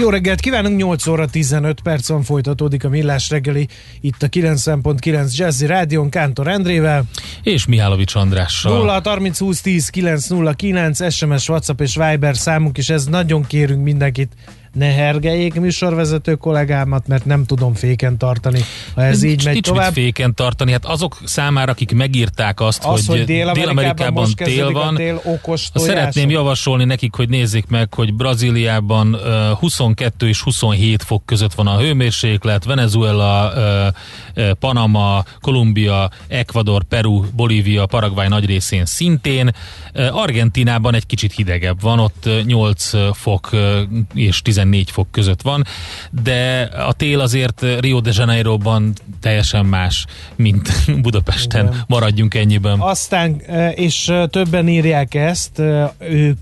Jó reggelt kívánunk, 8 óra 15 percon folytatódik a Millás reggeli itt a 90.9 Jazzy Rádion Kántor Endrével. És Mihálovics Andrással. 0 30 20 10 909 SMS, WhatsApp és Viber számunk, és ez nagyon kérünk mindenkit ne hergeljék műsorvezető kollégámat, mert nem tudom féken tartani, ha ez így megy nincs tovább. Mit féken tartani, hát azok számára, akik megírták azt, Az, hogy hogy Dél-Amerikában, most tél van, tél okos szeretném javasolni nekik, hogy nézzék meg, hogy Brazíliában uh, 22 és 27 fok között van a hőmérséklet, Venezuela, uh, Panama, Kolumbia, Ecuador, Peru, Bolívia, Paraguay nagy részén szintén. Argentinában egy kicsit hidegebb van, ott uh, 8 fok és 14 fok között van, de a tél azért Rio de Janeiroban teljesen más, mint Budapesten. Igen. Maradjunk ennyiben. Aztán, és többen írják ezt, ők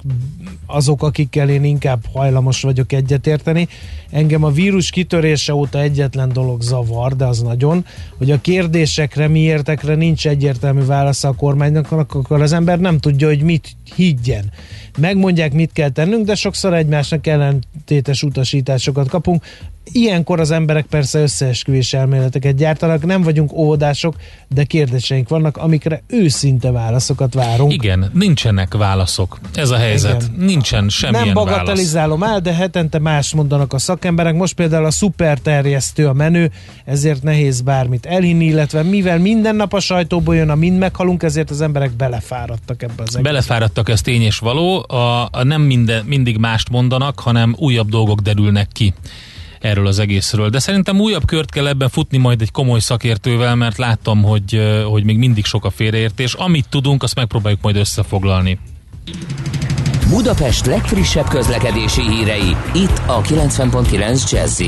azok, akikkel én inkább hajlamos vagyok egyetérteni. Engem a vírus kitörése óta egyetlen dolog zavar, de az nagyon, hogy a kérdésekre, miértekre nincs egyértelmű válasza a kormánynak, akkor az ember nem tudja, hogy mit higgyen. Megmondják, mit kell tennünk, de sokszor egymásnak ellentétes utasításokat kapunk. Ilyenkor az emberek persze összeesküvés elméleteket gyártanak, nem vagyunk óvodások, de kérdéseink vannak, amikre őszinte válaszokat várunk. Igen, nincsenek válaszok. Ez a helyzet. Igen. Nincsen semmilyen nem válasz. bagatelizálom el, de hetente más mondanak a szakemberek. Most például a szuper terjesztő a menő, ezért nehéz bármit elhinni, illetve mivel minden nap a sajtóból jön, a mind meghalunk, ezért az emberek belefáradtak ebbe az egészbe. Belefáradtak, ez tény és való. A, a nem minden, mindig mást mondanak, hanem újabb dolgok derülnek ki erről az egészről. De szerintem újabb kört kell ebben futni majd egy komoly szakértővel, mert láttam, hogy, hogy még mindig sok a félreértés. Amit tudunk, azt megpróbáljuk majd összefoglalni. Budapest legfrissebb közlekedési hírei, itt a 90.9 jazz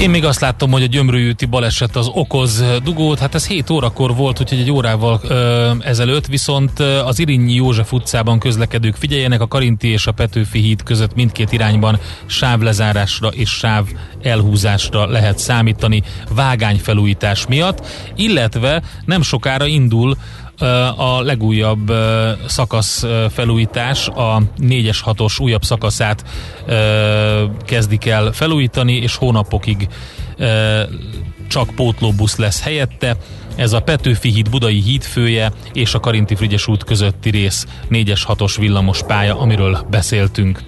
Én még azt láttam, hogy a Gyömrői úti baleset az okoz dugót, hát ez 7 órakor volt, úgyhogy egy órával ö, ezelőtt, viszont az Irinyi József utcában közlekedők figyeljenek, a Karinti és a Petőfi híd között mindkét irányban sávlezárásra és sáv elhúzásra lehet számítani vágányfelújítás miatt, illetve nem sokára indul a legújabb szakasz felújítás, a 4-es 6-os újabb szakaszát kezdik el felújítani, és hónapokig csak pótlóbusz lesz helyette. Ez a Petőfi híd Budai hídfője és a Karinti Frigyes út közötti rész 4-es 6-os villamos pálya, amiről beszéltünk.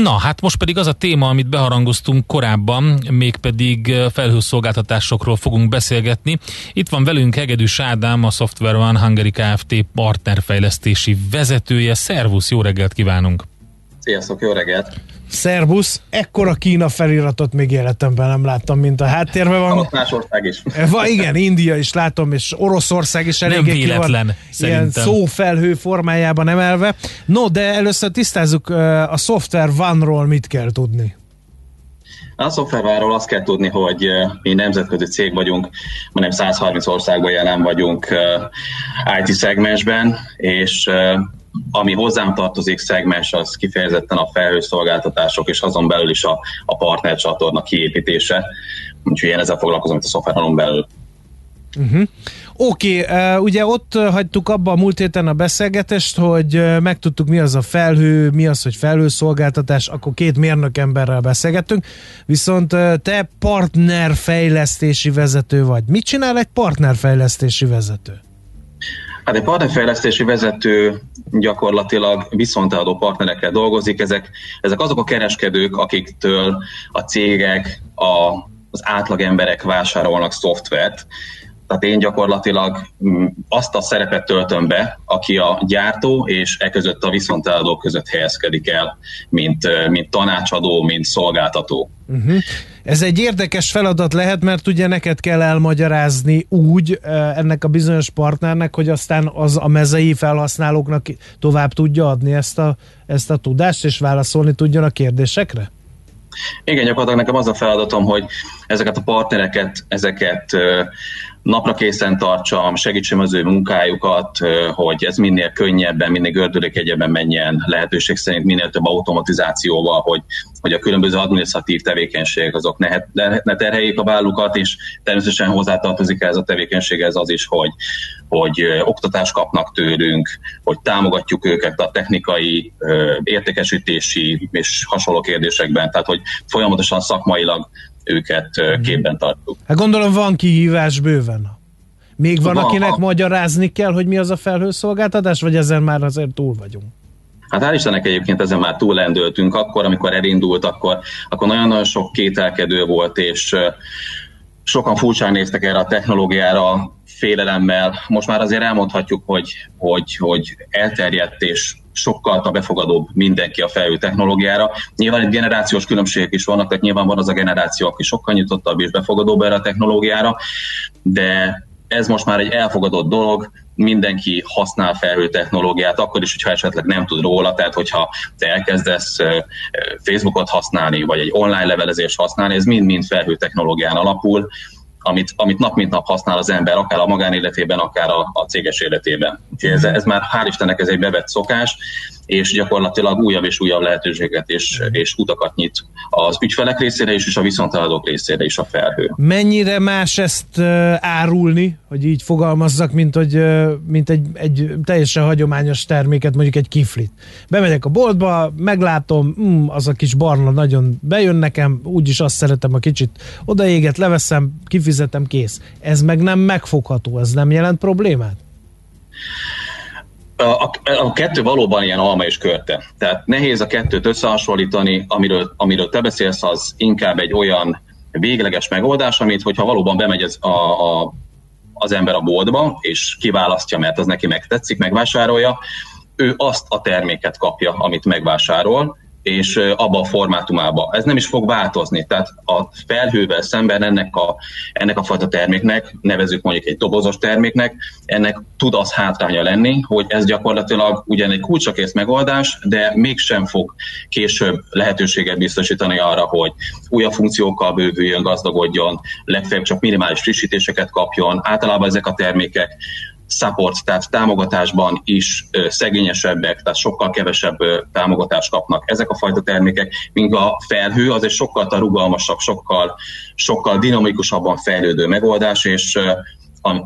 Na, hát most pedig az a téma, amit beharangoztunk korábban, mégpedig felhőszolgáltatásokról fogunk beszélgetni. Itt van velünk Hegedűs Ádám, a Software One Hungary Kft. partnerfejlesztési vezetője. Szervusz, jó reggelt kívánunk! Sziasztok, jó reggelt! Szerbusz, ekkora Kína feliratot még életemben nem láttam, mint a háttérben van. Van más ország is. Va, igen, India is látom, és Oroszország is Nem eléggé ki van véletlen, ilyen szerintem. szófelhő formájában emelve. No, de először tisztázzuk a Software One-ról mit kell tudni. A szoftverváról azt kell tudni, hogy mi nemzetközi cég vagyunk, majdnem 130 országban jelen vagyunk IT szegmensben, és ami hozzám tartozik szegmens, az kifejezetten a felhőszolgáltatások, és azon belül is a, a partnercsatorna kiépítése. Úgyhogy én ezzel foglalkozom itt a szoftverhalon belül. Oké, okay, ugye ott hagytuk abba a múlt héten a beszélgetést, hogy megtudtuk mi az a felhő, mi az, hogy felhőszolgáltatás, akkor két mérnök emberrel beszélgettünk, viszont te partnerfejlesztési vezető vagy. Mit csinál egy partnerfejlesztési vezető? Hát egy partnerfejlesztési vezető gyakorlatilag viszonteladó partnerekkel dolgozik. Ezek, ezek azok a kereskedők, akiktől a cégek, a, az átlag emberek vásárolnak szoftvert. Tehát én gyakorlatilag mm, azt a szerepet töltöm be, aki a gyártó és e között a viszonteladó között helyezkedik el, mint, mint tanácsadó, mint szolgáltató. Uh-huh. Ez egy érdekes feladat lehet, mert ugye neked kell elmagyarázni úgy ennek a bizonyos partnernek, hogy aztán az a mezei felhasználóknak tovább tudja adni ezt a, ezt a tudást, és válaszolni tudjon a kérdésekre? Igen, gyakorlatilag nekem az a feladatom, hogy ezeket a partnereket, ezeket napra készen tartsam, segítsem az ő munkájukat, hogy ez minél könnyebben, minél gördülékegyebben menjen, lehetőség szerint minél több automatizációval, hogy, hogy a különböző adminisztratív tevékenységek azok ne, ne, ne terheljék a vállukat, és természetesen hozzátartozik ez a tevékenységhez az is, hogy, hogy oktatást kapnak tőlünk, hogy támogatjuk őket a technikai, értékesítési és hasonló kérdésekben, tehát hogy folyamatosan szakmailag őket mhm. képben tartjuk. Hát gondolom van kihívás bőven. Még van, van akinek ha... magyarázni kell, hogy mi az a felhőszolgáltatás, vagy ezen már azért túl vagyunk? Hát hál' Istennek egyébként ezen már túlendöltünk. Akkor, amikor elindult, akkor, akkor nagyon-nagyon sok kételkedő volt, és sokan furcsán néztek erre a technológiára félelemmel. Most már azért elmondhatjuk, hogy, hogy, hogy elterjedt és sokkal befogadóbb mindenki a felhő technológiára. Nyilván egy generációs különbségek is vannak, tehát nyilván van az a generáció, aki sokkal nyitottabb és befogadóbb erre a technológiára, de ez most már egy elfogadott dolog, mindenki használ felhő technológiát, akkor is, hogyha esetleg nem tud róla, tehát hogyha te elkezdesz Facebookot használni, vagy egy online levelezést használni, ez mind-mind felhő technológián alapul, amit, amit nap mint nap használ az ember, akár a magánéletében, akár a, a céges életében. Úgyhogy ez, ez már hál' Istennek ez egy bevett szokás, és gyakorlatilag újabb és újabb lehetőséget és, és utakat nyit az ügyfelek részére is, és a viszonteladók részére is a felhő. Mennyire más ezt árulni, hogy így fogalmazzak, mint, hogy, mint egy, egy teljesen hagyományos terméket, mondjuk egy kiflit. Bemegyek a boltba, meglátom, mm, az a kis barna nagyon bejön nekem, úgyis azt szeretem a kicsit odaéget, leveszem, kifizetem, kész. Ez meg nem megfogható, ez nem jelent problémát? A, a kettő valóban ilyen alma és körte. Tehát nehéz a kettőt összehasonlítani, amiről, amiről te beszélsz, az inkább egy olyan végleges megoldás, amit hogyha valóban bemegy az, a, a, az ember a boltba, és kiválasztja, mert az neki megtetszik, megvásárolja, ő azt a terméket kapja, amit megvásárol, és abba a formátumába. Ez nem is fog változni, tehát a felhővel szemben ennek a, ennek a fajta terméknek, nevezük mondjuk egy dobozos terméknek, ennek tud az hátránya lenni, hogy ez gyakorlatilag ugyan egy kulcsakész megoldás, de mégsem fog később lehetőséget biztosítani arra, hogy újabb funkciókkal bővüljön, gazdagodjon, legfeljebb csak minimális frissítéseket kapjon. Általában ezek a termékek support, tehát támogatásban is szegényesebbek, tehát sokkal kevesebb támogatást kapnak ezek a fajta termékek, míg a felhő az egy sokkal rugalmasabb, sokkal, sokkal dinamikusabban fejlődő megoldás, és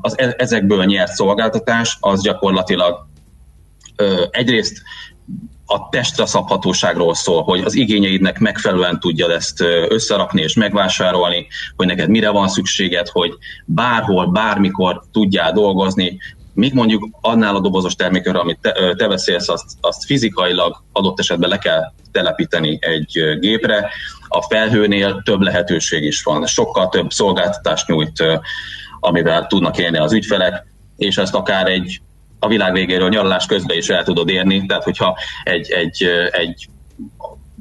az, e, ezekből nyert szolgáltatás az gyakorlatilag egyrészt a testre szabhatóságról szól, hogy az igényeidnek megfelelően tudja ezt összerakni és megvásárolni, hogy neked mire van szükséged, hogy bárhol, bármikor tudjál dolgozni, Míg mondjuk annál a dobozos termékről, amit te, te beszélsz, azt, azt fizikailag adott esetben le kell telepíteni egy gépre, a felhőnél több lehetőség is van. Sokkal több szolgáltatást nyújt, amivel tudnak élni az ügyfelek, és ezt akár egy a világ végéről nyaralás közben is el tudod érni, tehát hogyha egy, egy, egy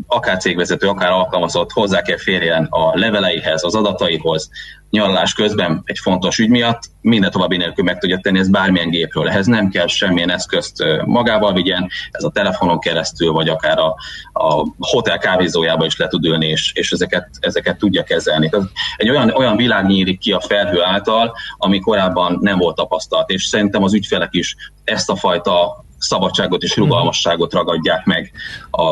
akár cégvezető, akár alkalmazott hozzá kell férjen a leveleihez, az adataihoz, nyaralás közben egy fontos ügy miatt, minden további nélkül meg tudja tenni ez bármilyen gépről. Ehhez nem kell semmilyen eszközt magával vigyen, ez a telefonon keresztül, vagy akár a, a hotel kávézójába is le tud ülni, és, és ezeket, ezeket tudja kezelni. Tehát egy olyan, olyan világ nyílik ki a felhő által, ami korábban nem volt tapasztalt, és szerintem az ügyfelek is ezt a fajta szabadságot és rugalmasságot ragadják meg a,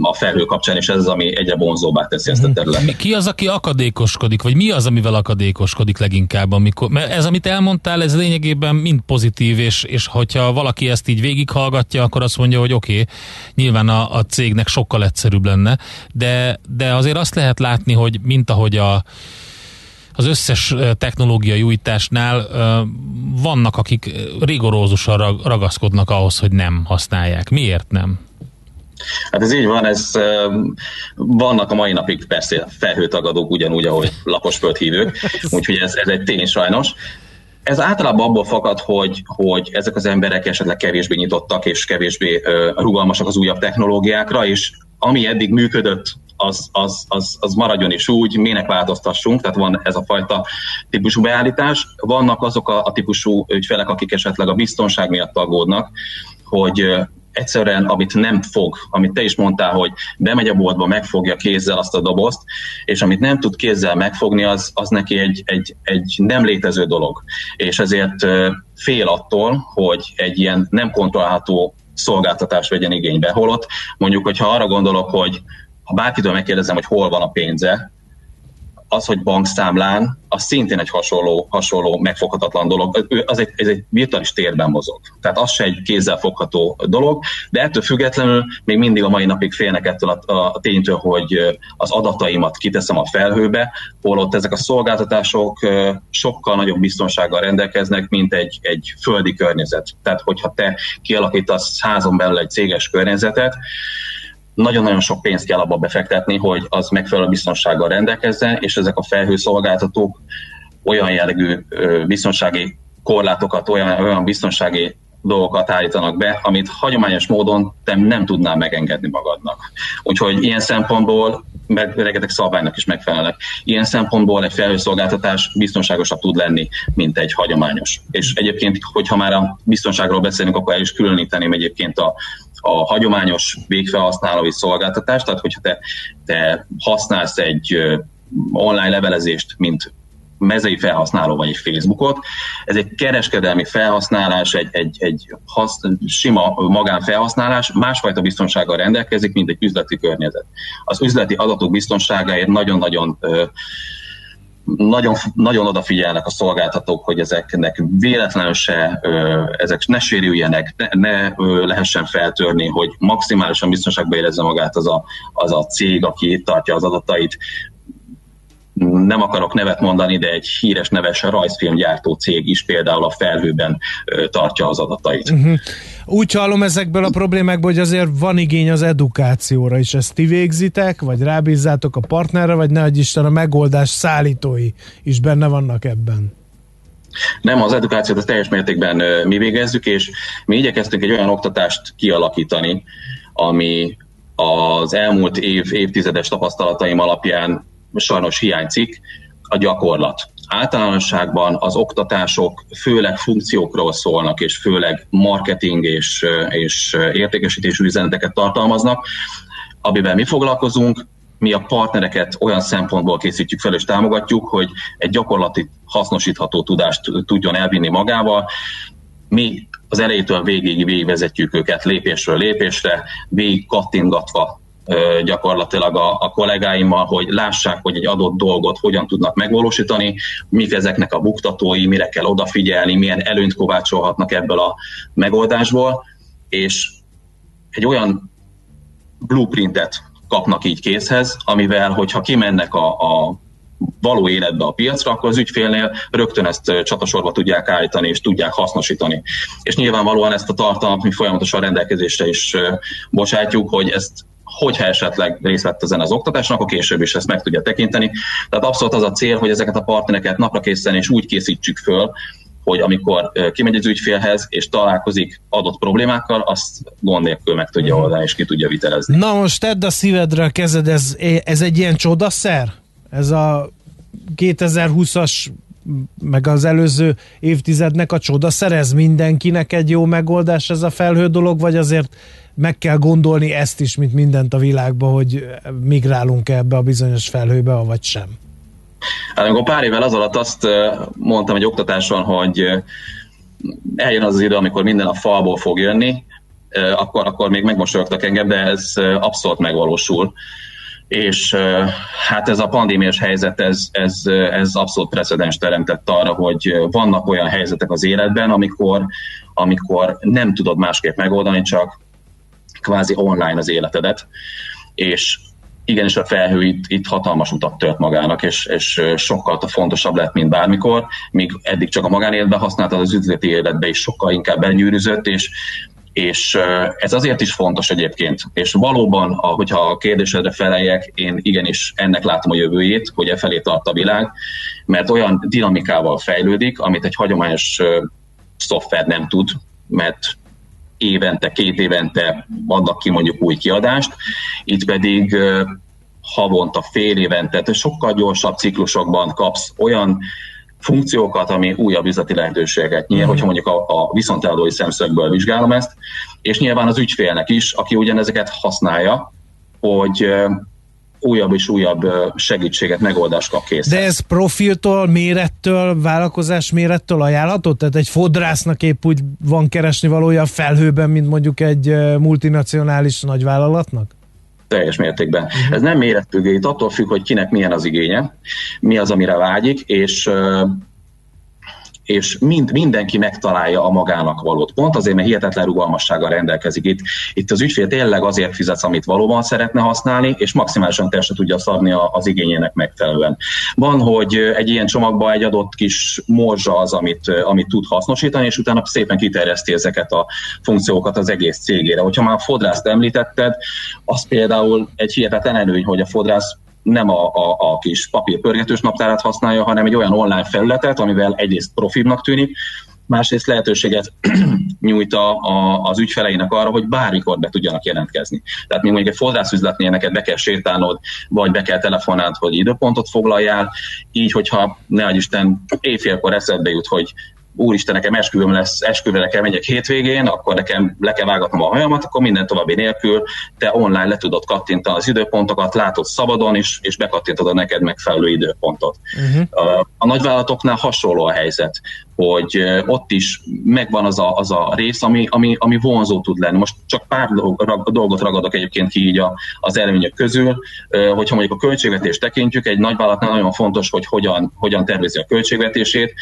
a felhő kapcsán, és ez az, ami egyre vonzóbbá teszi ezt a mhm. területet. Ki az, aki akadékoskodik, vagy mi az, amivel akadékoskodik leginkább? Amikor, mert ez, amit elmondtál, ez lényegében mind pozitív, és, és hogyha valaki ezt így végighallgatja, akkor azt mondja, hogy oké, okay, nyilván a, a cégnek sokkal egyszerűbb lenne, de, de azért azt lehet látni, hogy mint ahogy a az összes technológiai újításnál vannak, akik rigorózusan ragaszkodnak ahhoz, hogy nem használják. Miért nem? Hát ez így van, ez vannak a mai napig persze felhőtagadók ugyanúgy, ahogy laposföld hívők, úgyhogy ez, ez egy tény sajnos. Ez általában abból fakad, hogy, hogy ezek az emberek esetleg kevésbé nyitottak és kevésbé rugalmasak az újabb technológiákra, és ami eddig működött az, az, az, az maradjon is úgy, minek változtassunk, tehát van ez a fajta típusú beállítás. Vannak azok a, a típusú ügyfelek, akik esetleg a biztonság miatt aggódnak, hogy egyszerűen, amit nem fog, amit te is mondtál, hogy bemegy a boltba, megfogja kézzel azt a dobozt, és amit nem tud kézzel megfogni, az, az neki egy, egy, egy nem létező dolog. És ezért fél attól, hogy egy ilyen nem kontrollálható szolgáltatást vegyen igénybe. Holott mondjuk, hogyha arra gondolok, hogy ha bárkitől megkérdezem, hogy hol van a pénze, az, hogy bankszámlán, az szintén egy hasonló, hasonló megfoghatatlan dolog. Az egy, ez egy virtuális térben mozog. Tehát az se egy kézzel fogható dolog, de ettől függetlenül még mindig a mai napig félnek ettől a, a ténytől, hogy az adataimat kiteszem a felhőbe, holott ezek a szolgáltatások sokkal nagyobb biztonsággal rendelkeznek, mint egy, egy földi környezet. Tehát, hogyha te kialakítasz házon belül egy céges környezetet, nagyon-nagyon sok pénzt kell abba befektetni, hogy az megfelelő biztonsággal rendelkezzen, és ezek a felhőszolgáltatók olyan jellegű biztonsági korlátokat, olyan, olyan biztonsági dolgokat állítanak be, amit hagyományos módon te nem tudnál megengedni magadnak. Úgyhogy ilyen szempontból, meg rengeteg szabálynak is megfelelnek, ilyen szempontból egy felhőszolgáltatás biztonságosabb tud lenni, mint egy hagyományos. És egyébként, hogyha már a biztonságról beszélünk, akkor el is különíteném egyébként a, a hagyományos végfelhasználói szolgáltatást, tehát hogyha te, te használsz egy online levelezést, mint mezei felhasználó vagy egy Facebookot. Ez egy kereskedelmi felhasználás, egy, egy, egy hasz, sima magánfelhasználás, másfajta biztonsággal rendelkezik, mint egy üzleti környezet. Az üzleti adatok biztonságáért nagyon-nagyon nagyon, nagyon odafigyelnek a szolgáltatók, hogy ezeknek véletlenül se, ezek ne sérüljenek, ne, ne lehessen feltörni, hogy maximálisan biztonságban érezze magát az a, az a cég, aki tartja az adatait. Nem akarok nevet mondani, de egy híres neves rajzfilmgyártó cég is például a felhőben tartja az adatait. Uh-huh. Úgy hallom ezekből a problémákból, hogy azért van igény az edukációra is. Ezt ti végzitek, vagy rábízzátok a partnerre, vagy ne Isten a megoldás szállítói is benne vannak ebben? Nem, az edukációt az teljes mértékben mi végezzük, és mi igyekeztünk egy olyan oktatást kialakítani, ami az elmúlt év, évtizedes tapasztalataim alapján sajnos hiányzik, a gyakorlat általánosságban az oktatások főleg funkciókról szólnak, és főleg marketing és, és értékesítésű üzeneteket tartalmaznak, amivel mi foglalkozunk, mi a partnereket olyan szempontból készítjük fel és támogatjuk, hogy egy gyakorlati hasznosítható tudást tudjon elvinni magával. Mi az elejétől végig végigvezetjük őket lépésről lépésre, végig kattingatva gyakorlatilag a, a kollégáimmal, hogy lássák, hogy egy adott dolgot hogyan tudnak megvalósítani, mik ezeknek a buktatói, mire kell odafigyelni, milyen előnyt kovácsolhatnak ebből a megoldásból, és egy olyan blueprintet kapnak így készhez, amivel, hogyha kimennek a, a való életbe a piacra, akkor az ügyfélnél rögtön ezt csatasorba tudják állítani és tudják hasznosítani. És nyilvánvalóan ezt a tartalmat mi folyamatosan rendelkezésre is bocsátjuk, hogy ezt hogyha esetleg részt vett ezen az oktatáson, akkor később is ezt meg tudja tekinteni. Tehát abszolút az a cél, hogy ezeket a partnereket napra készen és úgy készítsük föl, hogy amikor kimegy az ügyfélhez és találkozik adott problémákkal, azt gond nélkül meg tudja mhm. oldani és ki tudja vitelezni. Na most tedd a szívedre a kezed, ez, ez egy ilyen csodaszer? Ez a 2020-as meg az előző évtizednek a csoda szerez mindenkinek egy jó megoldás ez a felhő dolog, vagy azért meg kell gondolni ezt is, mint mindent a világban, hogy migrálunk ebbe a bizonyos felhőbe, vagy sem? Hát amikor pár évvel alatt azt mondtam egy oktatáson, hogy eljön az az idő, amikor minden a falból fog jönni, akkor, akkor még megmosolyogtak engem, de ez abszolút megvalósul és hát ez a pandémiás helyzet, ez, ez, ez abszolút precedens teremtett arra, hogy vannak olyan helyzetek az életben, amikor, amikor nem tudod másképp megoldani, csak kvázi online az életedet, és igenis a felhő itt, itt hatalmas utat tört magának, és, és sokkal fontosabb lett, mint bármikor, míg eddig csak a magánéletben használtad, az üzleti életbe is sokkal inkább benyűrűzött, és és ez azért is fontos egyébként, és valóban, hogyha a kérdésedre feleljek, én igenis ennek látom a jövőjét, hogy e felé tart a világ, mert olyan dinamikával fejlődik, amit egy hagyományos szoftver nem tud, mert évente, két évente adnak ki mondjuk új kiadást, itt pedig havonta, fél évente, sokkal gyorsabb ciklusokban kapsz olyan funkciókat, ami újabb üzleti lehetőségeket nyer, mm. hogyha mondjuk a, a viszonteladói szemszögből vizsgálom ezt, és nyilván az ügyfélnek is, aki ugyanezeket használja, hogy újabb és újabb segítséget, megoldást kap kész. De ez profiltól, mérettől, vállalkozás mérettől ajánlható? Tehát egy fodrásznak épp úgy van keresni valója a felhőben, mint mondjuk egy multinacionális nagyvállalatnak? Teljes mértékben. Uh-huh. Ez nem méretfüggő, itt attól függ, hogy kinek milyen az igénye, mi az, amire vágyik, és és mind, mindenki megtalálja a magának valót. Pont azért, mert hihetetlen rugalmassággal rendelkezik itt. Itt az ügyfél tényleg azért fizet, amit valóban szeretne használni, és maximálisan testre tudja szabni az igényének megfelelően. Van, hogy egy ilyen csomagban egy adott kis morzsa az, amit, amit tud hasznosítani, és utána szépen kiterjeszti ezeket a funkciókat az egész cégére. Hogyha már a fodrászt említetted, az például egy hihetetlen előny, hogy a fodrász nem a, a, a kis papírpörgetős naptárát használja, hanem egy olyan online felületet, amivel egyrészt profibnak tűnik, másrészt lehetőséget nyújt a, a, az ügyfeleinek arra, hogy bármikor be tudjanak jelentkezni. Tehát még mondjuk egy fodrászüzletnél neked be kell sétálnod, vagy be kell telefonálnod, hogy időpontot foglaljál, így, hogyha ne Isten éjfélkor eszedbe jut, hogy úristen, nekem esküvőm lesz, esküvőre kell megyek hétvégén, akkor nekem le kell vágatnom a hajamat, akkor minden további nélkül te online le tudod kattintani az időpontokat, látod szabadon, és, és bekattintod a neked megfelelő időpontot. Uh-huh. A, a nagyvállalatoknál hasonló a helyzet hogy ott is megvan az a, az a rész, ami, ami, ami vonzó tud lenni. Most csak pár dolgot ragadok egyébként ki így a, az előnyök közül, hogyha mondjuk a költségvetést tekintjük, egy nagyvállalatnál nagyon fontos, hogy hogyan, hogyan tervezi a költségvetését.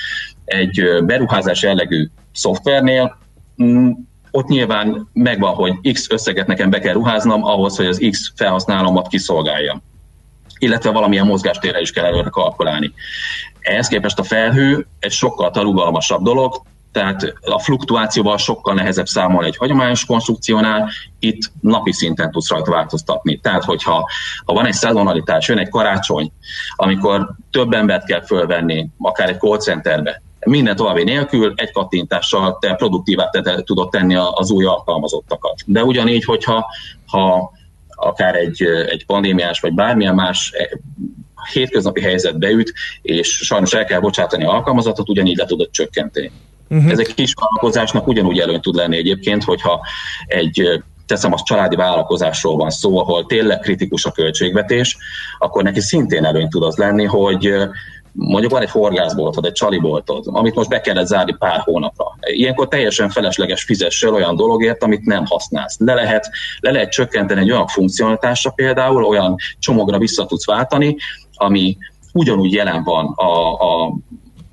Egy beruházás jellegű szoftvernél mm, ott nyilván megvan, hogy X összeget nekem be kell ruháznom ahhoz, hogy az X felhasználómat kiszolgáljam illetve valamilyen mozgástérre is kell előre kalkulálni. Ehhez képest a felhő egy sokkal rugalmasabb dolog, tehát a fluktuációval sokkal nehezebb számolni egy hagyományos konstrukciónál, itt napi szinten tudsz rajta változtatni. Tehát, hogyha ha van egy szezonalitás, jön egy karácsony, amikor több embert kell fölvenni, akár egy call centerbe, minden további nélkül egy kattintással te produktívát te tudod tenni az új alkalmazottakat. De ugyanígy, hogyha ha akár egy, egy pandémiás vagy bármilyen más hétköznapi helyzet beüt, és sajnos el kell bocsátani alkalmazatot, ugyanígy le tudod csökkenteni. Uh-huh. Ez egy kis vállalkozásnak ugyanúgy előny tud lenni egyébként, hogyha egy teszem, az családi vállalkozásról van szó, ahol tényleg kritikus a költségvetés, akkor neki szintén előny tud az lenni, hogy mondjuk van egy horgászboltod, egy csaliboltod, amit most be kellett zárni pár hónapra. Ilyenkor teljesen felesleges fizessel olyan dologért, amit nem használsz. Le lehet, le lehet csökkenteni egy olyan funkcionalitásra például, olyan csomagra vissza tudsz váltani, ami ugyanúgy jelen van a, a,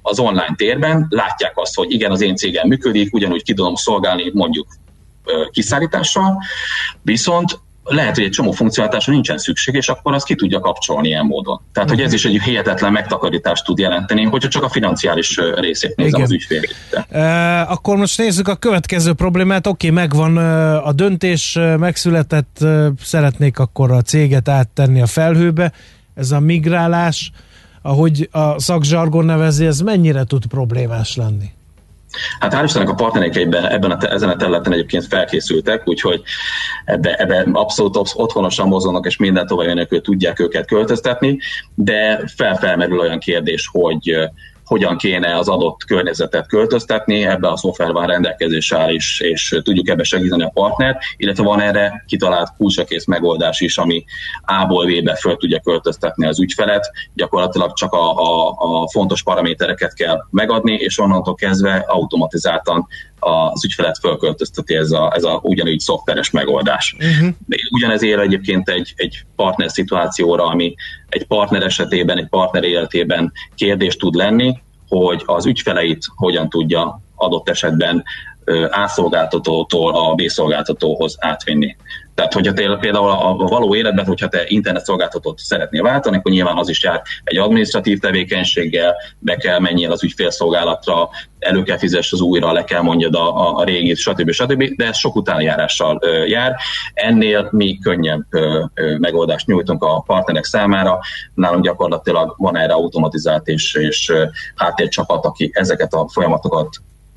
az online térben, látják azt, hogy igen, az én cégem működik, ugyanúgy ki tudom szolgálni mondjuk kiszállítással, viszont lehet, hogy egy csomó funkcionalitásra nincsen szükség, és akkor azt ki tudja kapcsolni ilyen módon. Tehát, hogy ez is egy hihetetlen megtakarítást tud jelenteni, hogyha csak a financiális részét nézem Igen. az ügyfél. E, akkor most nézzük a következő problémát. Oké, okay, megvan a döntés, megszületett, szeretnék akkor a céget áttenni a felhőbe. Ez a migrálás, ahogy a szakzsargon nevezi, ez mennyire tud problémás lenni? Hát hál' Istennek a partnereik ebben a, ezen a területen egyébként felkészültek, úgyhogy ebbe, ebbe abszolút otthonosan mozognak, és minden tovább nélkül tudják őket költöztetni, de felfelmerül olyan kérdés, hogy hogyan kéne az adott környezetet költöztetni, ebbe a szoftver van rendelkezésre áll is, és tudjuk ebbe segíteni a partnert, illetve van erre kitalált kulcsakész megoldás is, ami A-ból B-be föl tudja költöztetni az ügyfelet, gyakorlatilag csak a, a, a fontos paramétereket kell megadni, és onnantól kezdve automatizáltan az ügyfelet fölköltözteti ez a, ez a ugyanúgy szoftveres megoldás. Uh-huh. Ugyanez ér egyébként egy, egy partner szituációra, ami egy partner esetében, egy partner életében kérdés tud lenni, hogy az ügyfeleit hogyan tudja adott esetben A szolgáltatótól a B szolgáltatóhoz átvinni. Tehát, hogyha te például a való életben, hogyha te internet szolgáltatót szeretnél váltani, akkor nyilván az is jár egy administratív tevékenységgel, be kell menjél az ügyfélszolgálatra, elő kell fizess az újra, le kell mondjad a, a, régit, stb. stb. De ez sok utánjárással jár. Ennél mi könnyebb megoldást nyújtunk a partnerek számára. Nálunk gyakorlatilag van erre automatizált és, és háttércsapat, aki ezeket a folyamatokat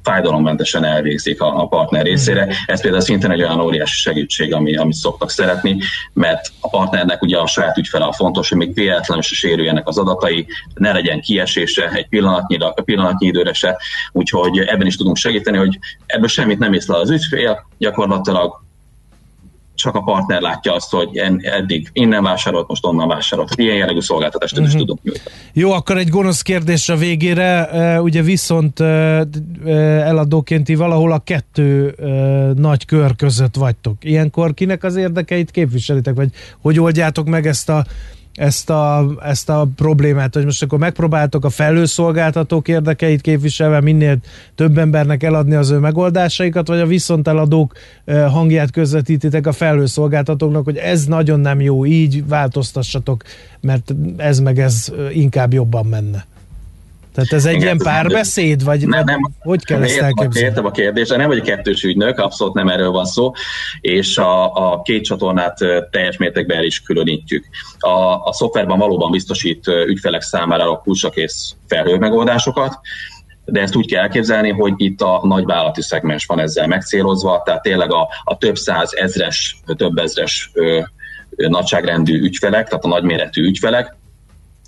fájdalommentesen elvégzik a, a partner részére. Ez például szintén egy olyan óriási segítség, ami, amit szoktak szeretni, mert a partnernek ugye a saját ügyfele a fontos, hogy még véletlenül se sérüljenek az adatai, ne legyen kiesése egy pillanatnyi, pillanatnyi időre se, úgyhogy ebben is tudunk segíteni, hogy ebből semmit nem észlel az ügyfél, gyakorlatilag csak a partner látja azt, hogy eddig innen vásárolt, most onnan vásárolt. Tehát ilyen jellegű szolgáltatást uh-huh. is mhm. tudunk nyújtani. Jó, akkor egy gonosz kérdés a végére. Ugye viszont eladóként ti valahol a kettő nagy kör között vagytok. Ilyenkor kinek az érdekeit képviselitek, vagy hogy oldjátok meg ezt a ezt a, ezt a problémát, hogy most akkor megpróbáltok a felőszolgáltatók érdekeit képviselve minél több embernek eladni az ő megoldásaikat, vagy a viszonteladók hangját közvetítitek a felőszolgáltatóknak, hogy ez nagyon nem jó, így változtassatok, mert ez meg ez inkább jobban menne. Tehát ez egy Igen, ilyen párbeszéd, vagy nem, nem, hogy kell ezt elképzelni? Értem a kérdést, nem vagy kettős ügynök, abszolút nem erről van szó, és a, a két csatornát teljes mértékben el is különítjük. A, a szoftverben valóban biztosít ügyfelek számára a kulcsakész felhő megoldásokat, de ezt úgy kell elképzelni, hogy itt a nagyvállalati szegmens van ezzel megcélozva, tehát tényleg a, a több száz ezres, több ezres ö, nagyságrendű ügyfelek, tehát a nagyméretű ügyfelek,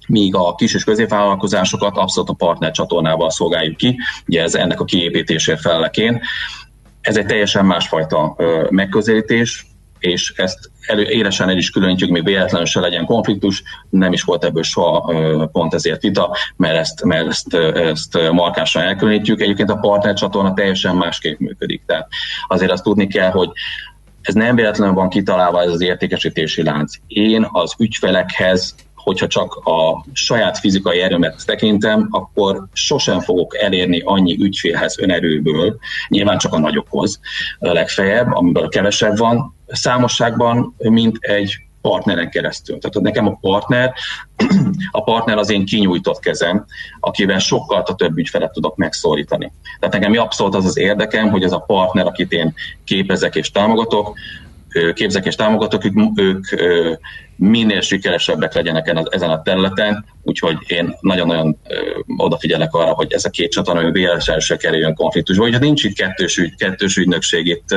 míg a kis és középvállalkozásokat abszolút a partner csatornával szolgáljuk ki, ugye ez ennek a kiépítésért felelekén. Ez egy teljesen másfajta megközelítés, és ezt elő, élesen el is különítjük, még véletlenül se legyen konfliktus, nem is volt ebből soha pont ezért vita, mert ezt, mert ezt, ezt markásan elkülönítjük. Egyébként a partner csatorna teljesen másképp működik. Tehát azért azt tudni kell, hogy ez nem véletlenül van kitalálva ez az értékesítési lánc. Én az ügyfelekhez hogyha csak a saját fizikai erőmet tekintem, akkor sosem fogok elérni annyi ügyfélhez önerőből, nyilván csak a nagyokhoz legfeljebb, amiből kevesebb van, számosságban, mint egy partneren keresztül. Tehát nekem a partner, a partner az én kinyújtott kezem, akivel sokkal több ügyfelet tudok megszólítani. Tehát nekem abszolút az az érdekem, hogy ez a partner, akit én képezek és támogatok, képzek és támogatok, ők, ők minél sikeresebbek legyenek ezen a területen, úgyhogy én nagyon-nagyon odafigyelek arra, hogy ez a két csatorna véletlenül se kerüljön konfliktusba. Úgyhogy nincs itt kettős, ügy, kettős ügynökség, itt,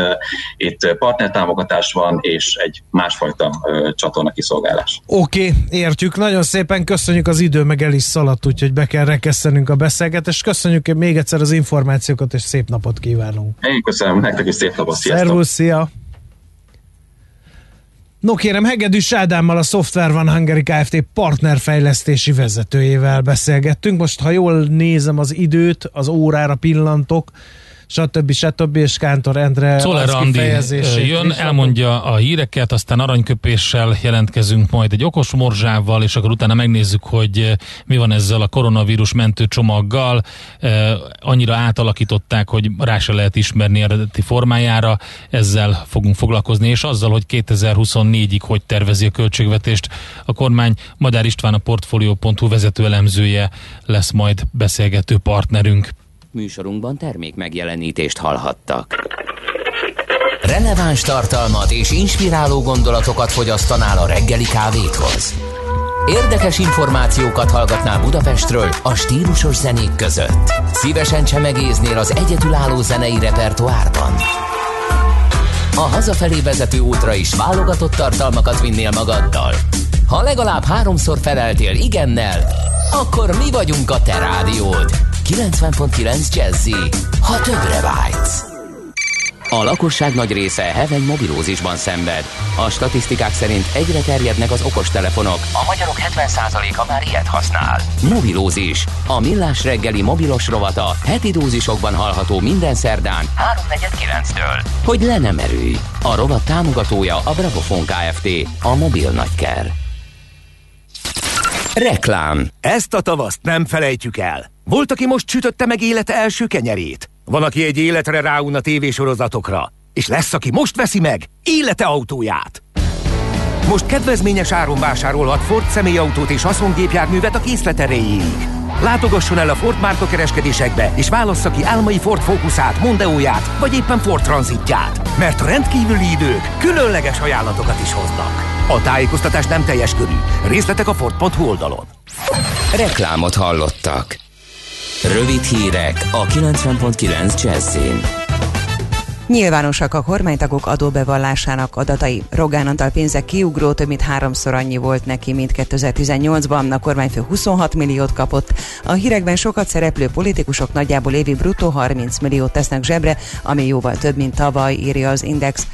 itt partnertámogatás van, és egy másfajta csatorna kiszolgálás. Oké, okay, értjük. Nagyon szépen köszönjük az idő, meg el is szaladt, úgyhogy be kell rekesztenünk a beszélgetést. Köszönjük még egyszer az információkat, és szép napot kívánunk. Én köszönöm, nektek is szép napot. Sziasztok. Szervusz, szia! No kérem, Hegedűs Ádámmal a Software Van Hungary Kft. partnerfejlesztési vezetőjével beszélgettünk. Most, ha jól nézem az időt, az órára pillantok, stb. stb. és Kántor Endre Czoller Andi jön, elmondja a híreket, aztán aranyköpéssel jelentkezünk majd egy okos morzsával, és akkor utána megnézzük, hogy mi van ezzel a koronavírus mentő csomaggal. Annyira átalakították, hogy rá se lehet ismerni eredeti formájára, ezzel fogunk foglalkozni, és azzal, hogy 2024-ig hogy tervezi a költségvetést. A kormány Madár István a Portfolio.hu vezető elemzője lesz majd beszélgető partnerünk. Műsorunkban termék megjelenítést hallhattak. Releváns tartalmat és inspiráló gondolatokat fogyasztanál a reggeli kávéthoz. Érdekes információkat hallgatnál Budapestről a stílusos zenék között. Szívesen csemegéznél az egyetülálló zenei repertoárban. A hazafelé vezető útra is válogatott tartalmakat vinnél magaddal. Ha legalább háromszor feleltél igennel, akkor mi vagyunk a te rádiód. 90.9 Jazzy, ha többre vágysz. A lakosság nagy része heveny mobilózisban szenved. A statisztikák szerint egyre terjednek az okostelefonok. A magyarok 70%-a már ilyet használ. Mobilózis. A millás reggeli mobilos rovata heti dózisokban hallható minden szerdán 3.49-től. Hogy le nem erőj. A rovat támogatója a Bravofon Kft. A mobil nagyker. Reklám. Ezt a tavaszt nem felejtjük el. Volt, aki most sütötte meg élete első kenyerét. Van, aki egy életre ráun a tévésorozatokra. És lesz, aki most veszi meg élete autóját. Most kedvezményes áron vásárolhat Ford személyautót és haszongépjárművet a készlet erejéig. Látogasson el a Ford márka kereskedésekbe, és válassza ki álmai Ford Focusát, Mondeóját, vagy éppen Ford Transitját. Mert rendkívüli idők különleges ajánlatokat is hoznak. A tájékoztatás nem teljes körű. Részletek a Ford.hu oldalon. Reklámot hallottak. Rövid hírek a 90.9 Jazzin. Nyilvánosak a kormánytagok adóbevallásának adatai. Rogán Antal pénze kiugró több mint háromszor annyi volt neki, mint 2018-ban. A kormányfő 26 milliót kapott. A hírekben sokat szereplő politikusok nagyjából évi bruttó 30 milliót tesznek zsebre, ami jóval több, mint tavaly, írja az Index.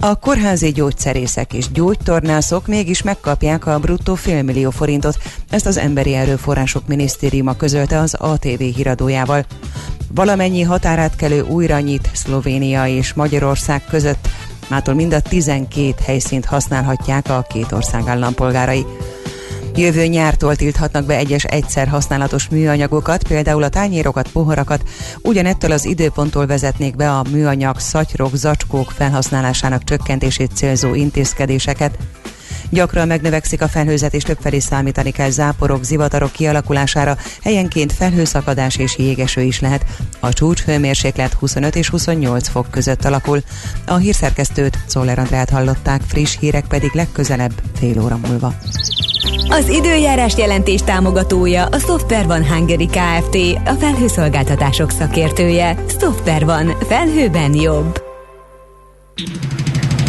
A kórházi gyógyszerészek és gyógytornászok mégis megkapják a bruttó félmillió forintot, ezt az Emberi Erőforrások Minisztériuma közölte az ATV híradójával. Valamennyi határátkelő újra nyit Szlovénia és Magyarország között, mától mind a 12 helyszínt használhatják a két ország állampolgárai. Jövő nyártól tilthatnak be egyes egyszer használatos műanyagokat, például a tányérokat, poharakat. Ugyanettől az időponttól vezetnék be a műanyag, szatyrok, zacskók felhasználásának csökkentését célzó intézkedéseket. Gyakran megnövekszik a felhőzet, és többfelé számítani kell záporok, zivatarok kialakulására, helyenként felhőszakadás és jégeső is lehet. A csúcs hőmérséklet 25 és 28 fok között alakul. A hírszerkesztőt Szoller Andrát hallották, friss hírek pedig legközelebb fél óra múlva. Az időjárás jelentés támogatója a Software van Hungary Kft. A felhőszolgáltatások szakértője. Software van. Felhőben jobb.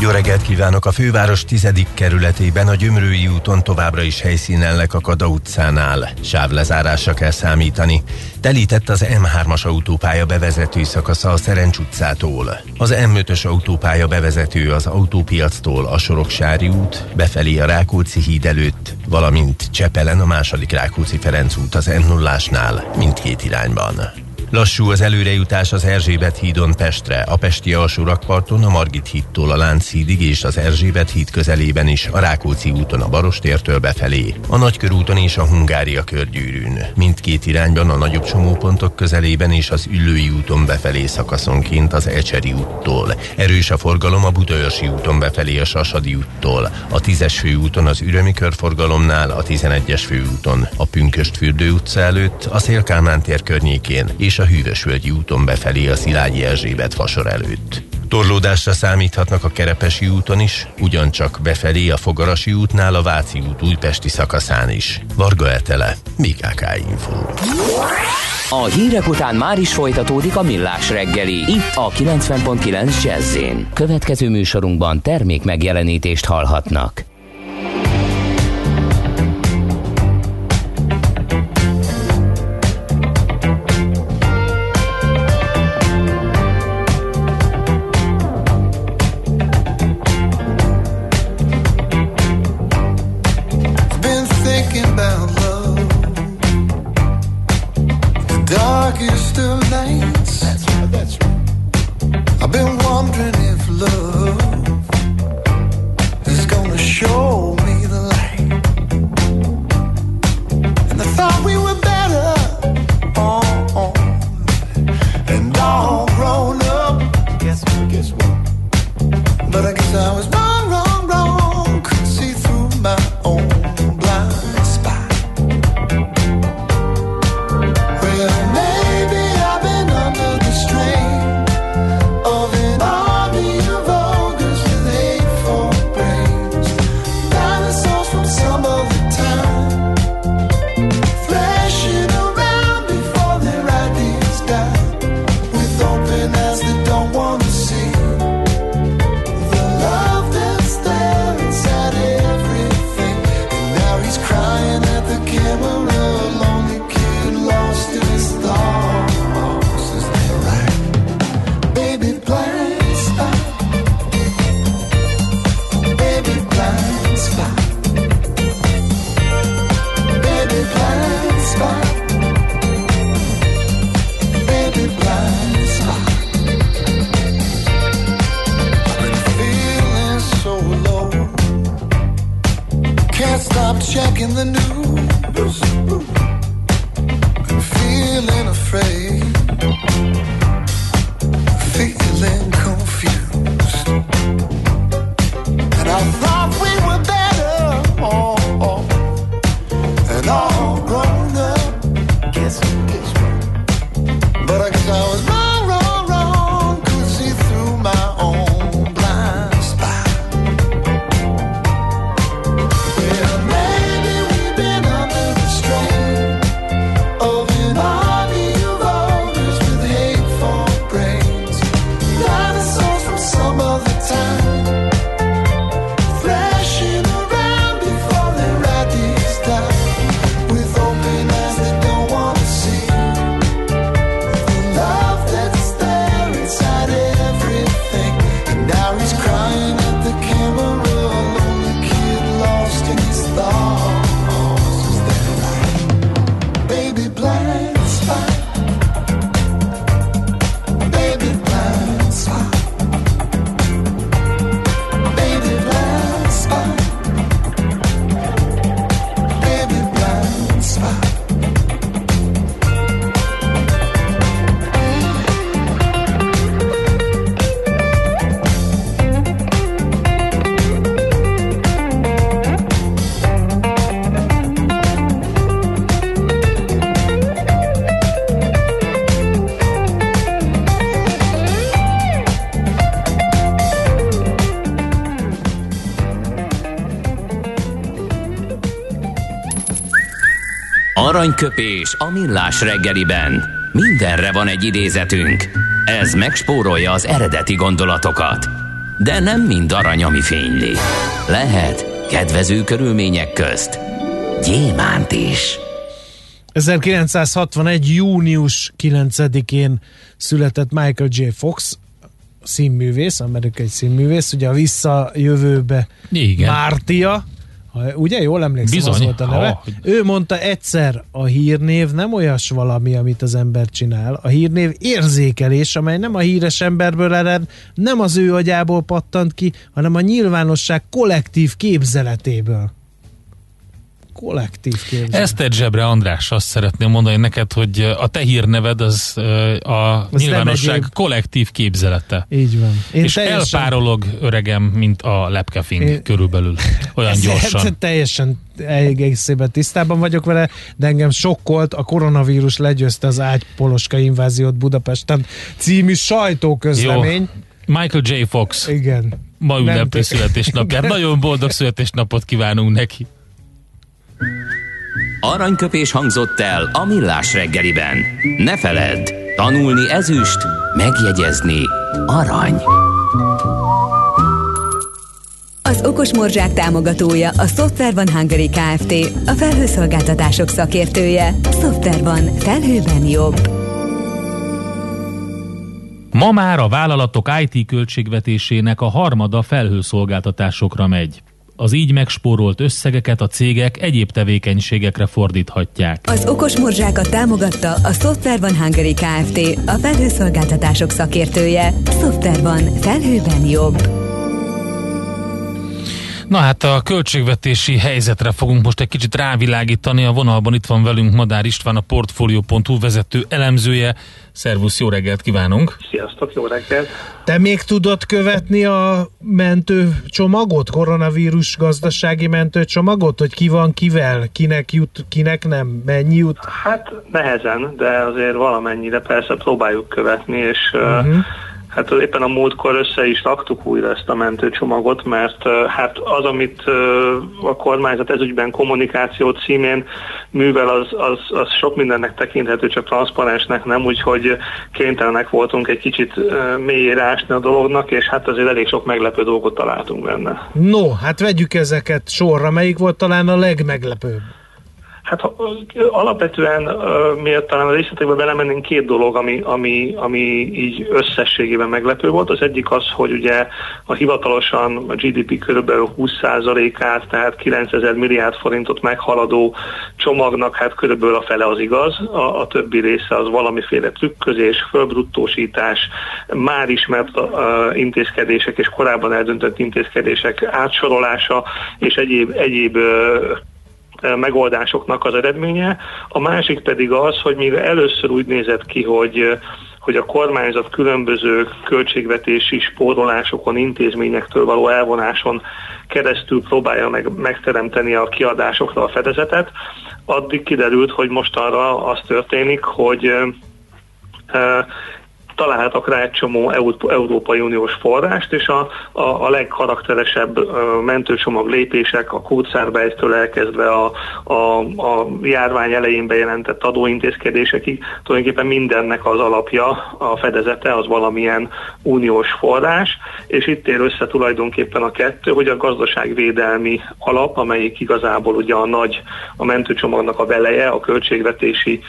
jó reggelt kívánok! A főváros tizedik kerületében a Gyömrői úton továbbra is helyszínellek a Kada utcánál. Sávlezárásra kell számítani. Telített az M3-as autópálya bevezető szakasza a Szerencs utcától. Az M5-ös autópálya bevezető az autópiactól a Soroksári út, befelé a Rákóczi híd előtt, valamint Csepelen a második Rákóczi Ferenc út az m 0 mindkét irányban. Lassú az előrejutás az Erzsébet hídon Pestre, a Pesti alsó rakparton, a Margit hídtól a Lánchídig és az Erzsébet híd közelében is, a Rákóczi úton a Barostértől befelé, a Nagykörúton és a Hungária körgyűrűn. Mindkét irányban a nagyobb csomópontok közelében és az Üllői úton befelé szakaszonként az Ecseri úttól. Erős a forgalom a Budaörsi úton befelé a Sasadi úttól, a 10-es főúton az Ürömi körforgalomnál, a 11-es főúton a Pünköstfürdő utca előtt, a Szélkálmán tér környékén és a Hűvösvölgyi úton befelé a Szilágyi Erzsébet fasor előtt. Torlódásra számíthatnak a Kerepesi úton is, ugyancsak befelé a Fogarasi útnál a Váci út újpesti szakaszán is. Varga Etele, BKK Info. A hírek után már is folytatódik a millás reggeli, itt a 90.9 jazz Következő műsorunkban termék megjelenítést hallhatnak. Aranyköpés a millás reggeliben. Mindenre van egy idézetünk. Ez megspórolja az eredeti gondolatokat. De nem mind arany, ami fényli. Lehet kedvező körülmények közt gyémánt is. 1961. június 9-én született Michael J. Fox, színművész, amerikai színművész, ugye a visszajövőbe Igen. Mártia, ugye jól emlékszem, Bizony. az volt a neve. Ha, Ő mondta egyszer, a hírnév nem olyas valami, amit az ember csinál. A hírnév érzékelés, amely nem a híres emberből ered, nem az ő agyából pattant ki, hanem a nyilvánosság kollektív képzeletéből. Kollektív képzelet. Ezt zsebre, András, azt szeretném mondani neked, hogy a te hírneved az a nem nyilvánosság egyéb- kollektív képzelete. Így van. Én és teljesen... elpárolog öregem, mint a lepkefing Én- körülbelül. Olyan gyorsan. Ezzel teljesen egészében tisztában vagyok vele, de engem sokkolt, a koronavírus legyőzte az ágypoloska inváziót Budapesten című sajtóközlemény. Michael J. Fox Igen. ma ünnepli születésnapját. Nagyon boldog születésnapot kívánunk neki. Aranyköpés hangzott el a millás reggeliben. Ne feledd, tanulni ezüst, megjegyezni arany. Az Okos Morzsák támogatója a Software van Hungary Kft. A felhőszolgáltatások szakértője. Software van. Felhőben jobb. Ma már a vállalatok IT költségvetésének a harmada felhőszolgáltatásokra megy. Az így megspórolt összegeket a cégek egyéb tevékenységekre fordíthatják. Az Okos Morzsákat támogatta a Software van Hungary Kft. A felhőszolgáltatások szakértője. Software van. Felhőben jobb. Na hát a költségvetési helyzetre fogunk most egy kicsit rávilágítani. A vonalban itt van velünk Madár István, a Portfolio.hu vezető elemzője. Szervusz, jó reggelt kívánunk! Sziasztok, jó reggelt! Te még tudod követni a mentőcsomagot, koronavírus gazdasági mentőcsomagot, hogy ki van kivel, kinek jut, kinek nem, mennyi jut? Hát nehezen, de azért valamennyire persze próbáljuk követni, és uh-huh. Hát éppen a múltkor össze is raktuk újra ezt a mentőcsomagot, mert hát az, amit a kormányzat ezügyben kommunikáció címén művel, az, az, az sok mindennek tekinthető, csak transzparensnek nem, úgyhogy kénytelenek voltunk egy kicsit mélyére ásni a dolognak, és hát azért elég sok meglepő dolgot találtunk benne. No, hát vegyük ezeket sorra. Melyik volt talán a legmeglepőbb? Hát ha- alapvetően, miért talán a részletekbe belemennénk, két dolog, ami, ami, ami így összességében meglepő volt. Az egyik az, hogy ugye a hivatalosan a GDP kb. 20%-át, tehát 9000 milliárd forintot meghaladó csomagnak, hát körülbelül a fele az igaz, a, a többi része az valamiféle trükközés, fölbruttósítás, már ismert uh, intézkedések és korábban eldöntött intézkedések átsorolása és egyéb, egyéb megoldásoknak az eredménye. A másik pedig az, hogy még először úgy nézett ki, hogy hogy a kormányzat különböző költségvetési spórolásokon, intézményektől való elvonáson keresztül próbálja meg, megteremteni a kiadásokra a fedezetet. Addig kiderült, hogy mostanra az történik, hogy találtak rá egy csomó Európai Uniós forrást, és a, a, a legkarakteresebb mentőcsomag lépések, a kódszárbejtől elkezdve a, a, a járvány elején bejelentett adóintézkedésekig, tulajdonképpen mindennek az alapja, a fedezete az valamilyen uniós forrás, és itt ér össze tulajdonképpen a kettő, hogy a gazdaságvédelmi alap, amelyik igazából ugye a nagy, a mentőcsomagnak a veleje, a költségvetési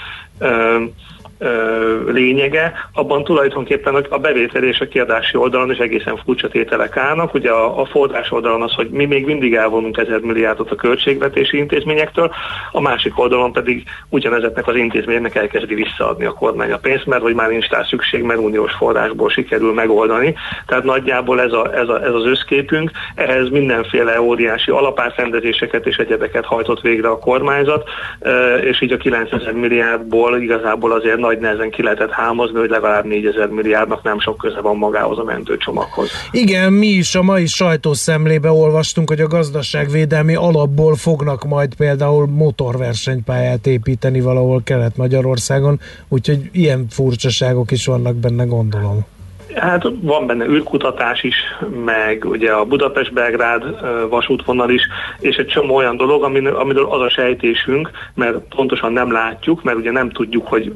lényege, abban tulajdonképpen a bevétel és a kiadási oldalon is egészen furcsa tételek állnak. Ugye a, a forrás oldalon az, hogy mi még mindig elvonunk ezer milliárdot a költségvetési intézményektől, a másik oldalon pedig ugyanezeknek az intézményeknek elkezdi visszaadni a kormány a pénzt, mert hogy már nincs rá szükség, mert uniós forrásból sikerül megoldani. Tehát nagyjából ez, a, ez, a, ez az összképünk, ehhez mindenféle óriási alapátrendezéseket és egyebeket hajtott végre a kormányzat, és így a 9000 milliárdból igazából azért nagy nehezen ki lehetett hámozni, hogy legalább 4000 milliárdnak nem sok köze van magához a mentőcsomaghoz. Igen, mi is a mai sajtószemlébe olvastunk, hogy a gazdaságvédelmi alapból fognak majd például motorversenypályát építeni valahol Kelet-Magyarországon, úgyhogy ilyen furcsaságok is vannak benne, gondolom. Hát van benne űrkutatás is, meg ugye a Budapest-Belgrád vasútvonal is, és egy csomó olyan dolog, amiről az a sejtésünk, mert pontosan nem látjuk, mert ugye nem tudjuk, hogy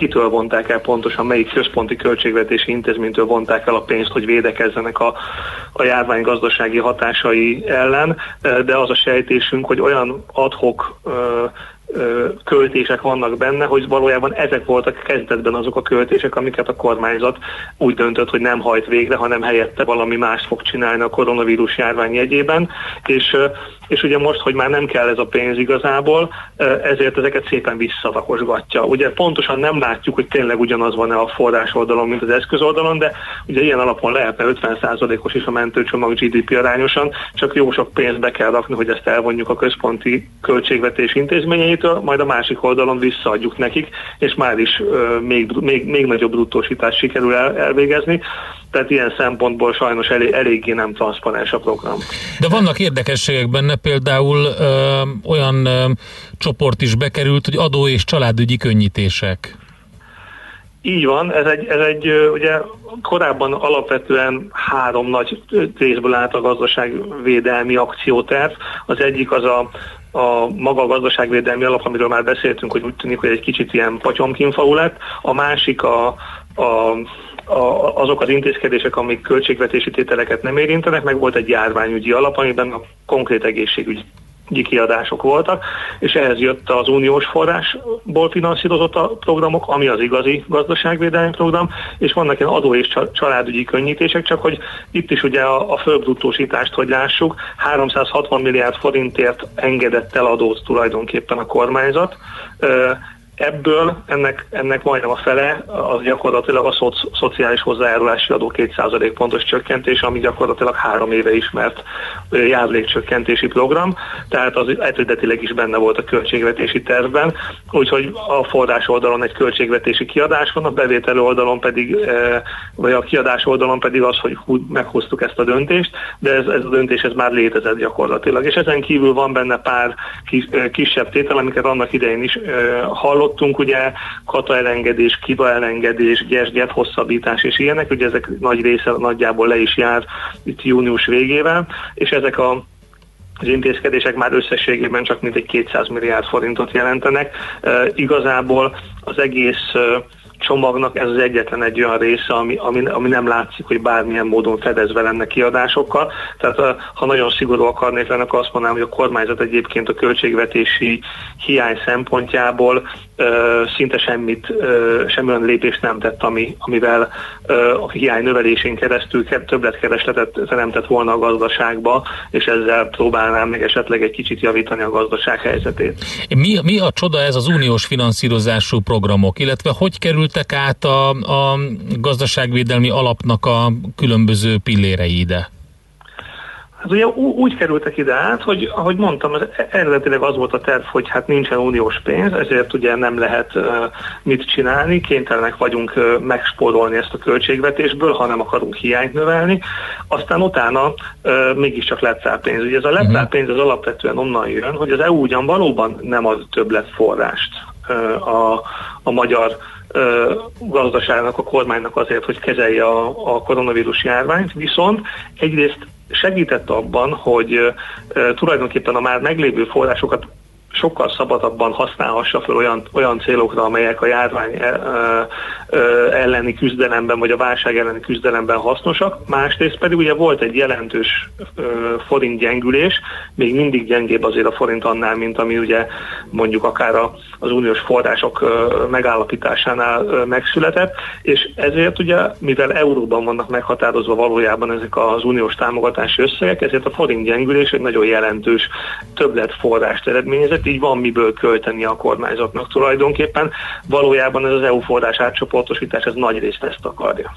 kitől vonták el pontosan, melyik központi költségvetési intézménytől vonták el a pénzt, hogy védekezzenek a, a járvány gazdasági hatásai ellen, de az a sejtésünk, hogy olyan adhok költések vannak benne, hogy valójában ezek voltak kezdetben azok a költések, amiket a kormányzat úgy döntött, hogy nem hajt végre, hanem helyette valami más fog csinálni a koronavírus járvány jegyében, és és ugye most, hogy már nem kell ez a pénz igazából, ezért ezeket szépen visszavakosgatja. Ugye pontosan nem látjuk, hogy tényleg ugyanaz van-e a forrás oldalon, mint az eszköz oldalon, de ugye ilyen alapon lehetne 50%-os is a mentőcsomag GDP arányosan, csak jó sok pénzt be kell rakni, hogy ezt elvonjuk a központi költségvetés intézményeitől, majd a másik oldalon visszaadjuk nekik, és már is még, még, még nagyobb bruttósítást sikerül el, elvégezni tehát ilyen szempontból sajnos elég, eléggé nem transzparens a program. De vannak érdekességek benne, például ö, olyan ö, csoport is bekerült, hogy adó és családügyi könnyítések. Így van, ez egy, ez egy ugye korábban alapvetően három nagy részből állt a gazdaságvédelmi akcióterv. Az egyik az a, a maga a gazdaságvédelmi alap, amiről már beszéltünk, hogy úgy tűnik, hogy egy kicsit ilyen patyomkinfaú lett. A másik a, a a, azok az intézkedések, amik költségvetési tételeket nem érintenek, meg volt egy járványügyi alap, amiben a konkrét egészségügy kiadások voltak, és ehhez jött az uniós forrásból finanszírozott a programok, ami az igazi gazdaságvédelmi program, és vannak ilyen adó és családügyi könnyítések, csak hogy itt is ugye a, a fölbruttósítást, hogy lássuk, 360 milliárd forintért engedett el adót tulajdonképpen a kormányzat, Ebből ennek, ennek majdnem a fele az gyakorlatilag a szoci, szociális hozzájárulási adó 2% pontos csökkentés, ami gyakorlatilag három éve ismert járulékcsökkentési program, tehát az eredetileg is benne volt a költségvetési tervben, úgyhogy a forrás oldalon egy költségvetési kiadás van, a bevétel oldalon pedig, vagy a kiadás oldalon pedig az, hogy meghoztuk ezt a döntést, de ez, ez a döntés ez már létezett gyakorlatilag. És ezen kívül van benne pár kis, kisebb tétel, amiket annak idején is hallott, hallottunk, ugye kata elengedés, kiva elengedés, gyes hosszabbítás és ilyenek, ugye ezek nagy része nagyjából le is jár itt június végével, és ezek a az intézkedések már összességében csak mintegy 200 milliárd forintot jelentenek. E, igazából az egész csomagnak ez az egyetlen egy olyan része, ami, ami, ami nem látszik, hogy bármilyen módon fedezve lenne kiadásokkal. Tehát ha nagyon szigorú akarnék lenni, akkor azt mondanám, hogy a kormányzat egyébként a költségvetési hiány szempontjából szinte semmit, semmilyen lépést nem tett, ami, amivel a hiány növelésén keresztül többletkeresletet teremtett volna a gazdaságba, és ezzel próbálnám még esetleg egy kicsit javítani a gazdaság helyzetét. Mi, mi a csoda ez az uniós finanszírozású programok, illetve hogy kerültek át a, a gazdaságvédelmi alapnak a különböző pillérei ide? Hát ugye úgy kerültek ide át, hogy ahogy mondtam, az eredetileg az volt a terv, hogy hát nincsen uniós pénz, ezért ugye nem lehet uh, mit csinálni, kénytelenek vagyunk uh, megspórolni ezt a költségvetésből, ha nem akarunk hiányt növelni. Aztán utána uh, mégiscsak lett rá pénz. Ugye ez a lett rá mhm. pénz az alapvetően onnan jön, hogy az EU ugyan valóban nem ad többletforrást uh, a, a magyar gazdaságnak, a kormánynak azért, hogy kezelje a, a koronavírus járványt, viszont egyrészt segített abban, hogy tulajdonképpen a már meglévő forrásokat sokkal szabadabban használhassa fel olyan, olyan célokra, amelyek a járvány e, elleni küzdelemben, vagy a válság elleni küzdelemben hasznosak. Másrészt pedig ugye volt egy jelentős forint gyengülés, még mindig gyengébb azért a forint annál, mint ami ugye mondjuk akár az uniós források megállapításánál megszületett, és ezért ugye, mivel euróban vannak meghatározva valójában ezek az uniós támogatási összegek, ezért a forint gyengülés egy nagyon jelentős többletforrást eredményezett, ezért így van miből költeni a kormányzatnak tulajdonképpen. Valójában ez az EU forrás átcsoportosítás, ez nagy részt ezt akarja.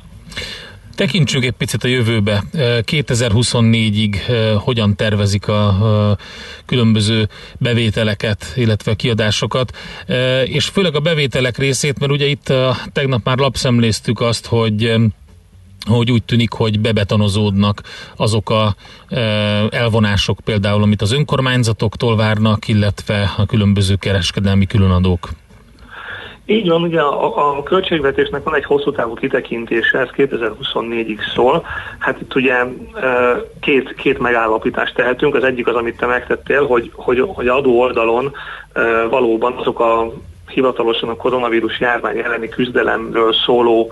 Tekintsünk egy picit a jövőbe. 2024-ig hogyan tervezik a különböző bevételeket, illetve kiadásokat, és főleg a bevételek részét, mert ugye itt tegnap már lapszemléztük azt, hogy hogy úgy tűnik, hogy bebetonozódnak azok a e, elvonások például, amit az önkormányzatoktól várnak, illetve a különböző kereskedelmi különadók. Így van, ugye a, a költségvetésnek van egy hosszú távú kitekintése, ez 2024-ig szól. Hát itt ugye két, két megállapítást tehetünk. Az egyik az, amit te megtettél, hogy, hogy, hogy adó oldalon valóban azok a hivatalosan a koronavírus járvány elleni küzdelemről szóló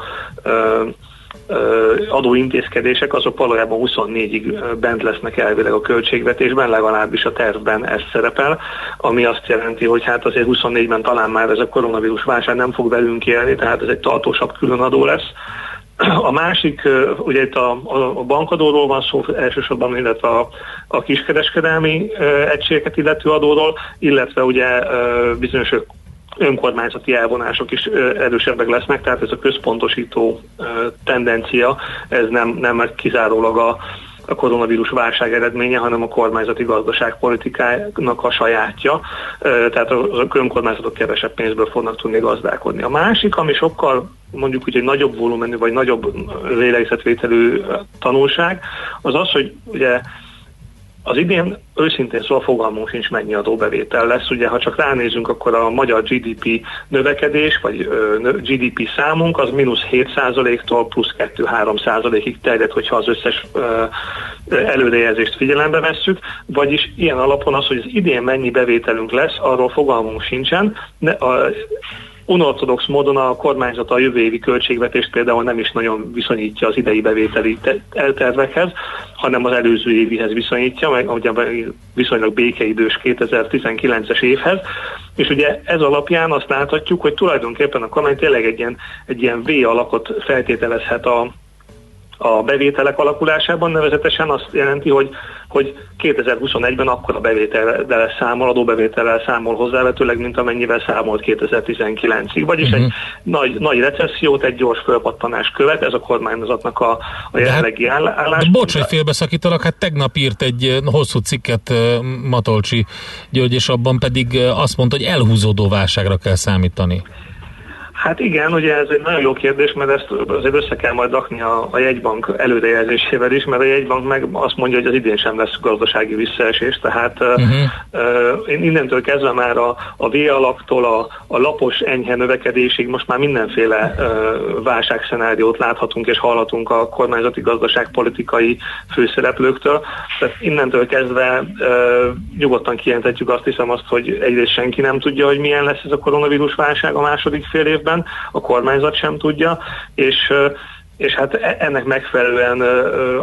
adóintézkedések, azok valójában 24-ig bent lesznek elvileg a költségvetésben, legalábbis a tervben ez szerepel, ami azt jelenti, hogy hát azért 24-ben talán már ez a koronavírus válság nem fog velünk élni, tehát ez egy tartósabb különadó lesz. A másik, ugye itt a, a bankadóról van szó elsősorban, illetve a, a kiskereskedelmi egységeket illető adóról, illetve ugye bizonyos önkormányzati elvonások is erősebbek lesznek, tehát ez a központosító tendencia, ez nem, nem kizárólag a, a koronavírus válság eredménye, hanem a kormányzati gazdaságpolitikának a sajátja, tehát az önkormányzatok kevesebb pénzből fognak tudni gazdálkodni. A másik, ami sokkal mondjuk úgy egy nagyobb volumenű, vagy nagyobb lélegzetvételű tanulság, az az, hogy ugye az idén őszintén szóval fogalmunk sincs mennyi adóbevétel lesz. Ugye, ha csak ránézünk, akkor a magyar GDP növekedés, vagy GDP számunk az mínusz 7%-tól plusz 2-3%-ig terjed, hogyha az összes előrejelzést figyelembe vesszük, vagyis ilyen alapon az, hogy az idén mennyi bevételünk lesz, arról fogalmunk sincsen. De a, unortodox módon a kormányzat a jövő évi költségvetést például nem is nagyon viszonyítja az idei bevételi eltervekhez, hanem az előző évihez viszonyítja, meg ugye viszonylag békeidős 2019-es évhez, és ugye ez alapján azt láthatjuk, hogy tulajdonképpen a kormány tényleg egy ilyen, egy ilyen V alakot feltételezhet a, a bevételek alakulásában, nevezetesen azt jelenti, hogy, hogy 2021-ben akkor a bevétellel számol, adóbevétellel számol hozzávetőleg, mint amennyivel számolt 2019-ig. Vagyis uh-huh. egy mhm. nagy, nagy recessziót, egy gyors fölpattanás követ, ez a kormányzatnak a, a hát jelenlegi hát, állás. Bocs, hogy félbeszakítalak, hát tegnap írt egy hosszú cikket Matolcsi György, és abban pedig azt mondta, hogy elhúzódó válságra kell számítani. Hát igen, ugye ez egy nagyon jó kérdés, mert ezt azért össze kell majd rakni a, a jegybank előrejelzésével is, mert a jegybank meg azt mondja, hogy az idén sem lesz gazdasági visszaesés, tehát uh-huh. uh, én innentől kezdve már a, a V alaktól a, a lapos enyhe növekedésig most már mindenféle uh, válságszenáriót láthatunk és hallhatunk a kormányzati gazdaságpolitikai főszereplőktől, tehát innentől kezdve uh, nyugodtan kijelenthetjük azt hiszem azt, hogy egyrészt senki nem tudja, hogy milyen lesz ez a koronavírus válság a második fél évben, évben, a kormányzat sem tudja, és és hát e, ennek megfelelően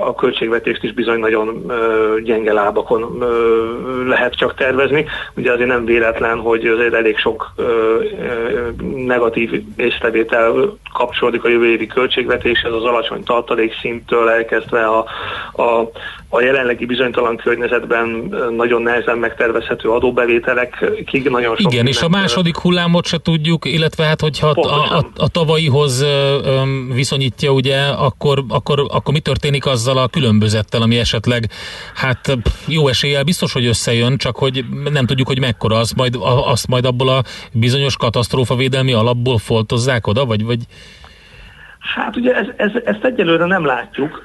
a költségvetést is bizony nagyon gyenge lábakon lehet csak tervezni. Ugye azért nem véletlen, hogy azért elég sok negatív észrevétel kapcsolódik a jövő évi költségvetéshez, az alacsony tartalékszinttől elkezdve a, a, a jelenlegi bizonytalan környezetben nagyon nehezen megtervezhető adóbevételekig nagyon sok. Igen, és a második hullámot se tudjuk, illetve hát hogyha a, a, a tavalyihoz viszonyítja ugye ugye, akkor, akkor, akkor mi történik azzal a különbözettel, ami esetleg, hát jó eséllyel biztos, hogy összejön, csak hogy nem tudjuk, hogy mekkora az, majd, azt majd abból a bizonyos katasztrófavédelmi alapból foltozzák oda, vagy, vagy Hát ugye ez, ez, ezt egyelőre nem látjuk.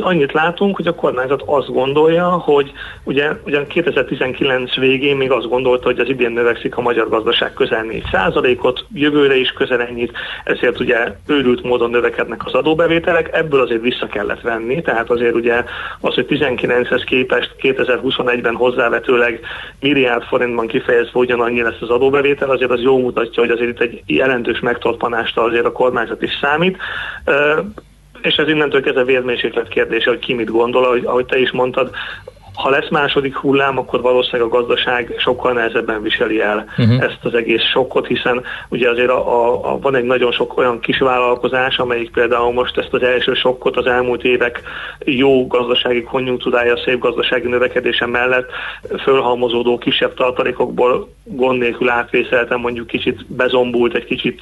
Annyit látunk, hogy a kormányzat azt gondolja, hogy ugye, ugye 2019 végén még azt gondolta, hogy az idén növekszik a magyar gazdaság közel 4%-ot, jövőre is közel ennyit, ezért ugye őrült módon növekednek az adóbevételek, ebből azért vissza kellett venni, tehát azért ugye az, hogy 19-hez képest 2021-ben hozzávetőleg milliárd forintban kifejezve ugyanannyi lesz az adóbevétel, azért az jól mutatja, hogy azért itt egy jelentős megtorpanást azért a kormányzat is számít és ez innentől kezdve vérmérséklet kérdése, hogy ki mit gondol, ahogy, ahogy te is mondtad, ha lesz második hullám, akkor valószínűleg a gazdaság sokkal nehezebben viseli el uh-huh. ezt az egész sokkot, hiszen ugye azért a, a, a, van egy nagyon sok olyan kis vállalkozás, amelyik például most ezt az első sokkot az elmúlt évek jó gazdasági konjunktúrája, szép gazdasági növekedése mellett fölhalmozódó kisebb tartalékokból gond nélkül átvészeltem, mondjuk kicsit bezombult, egy kicsit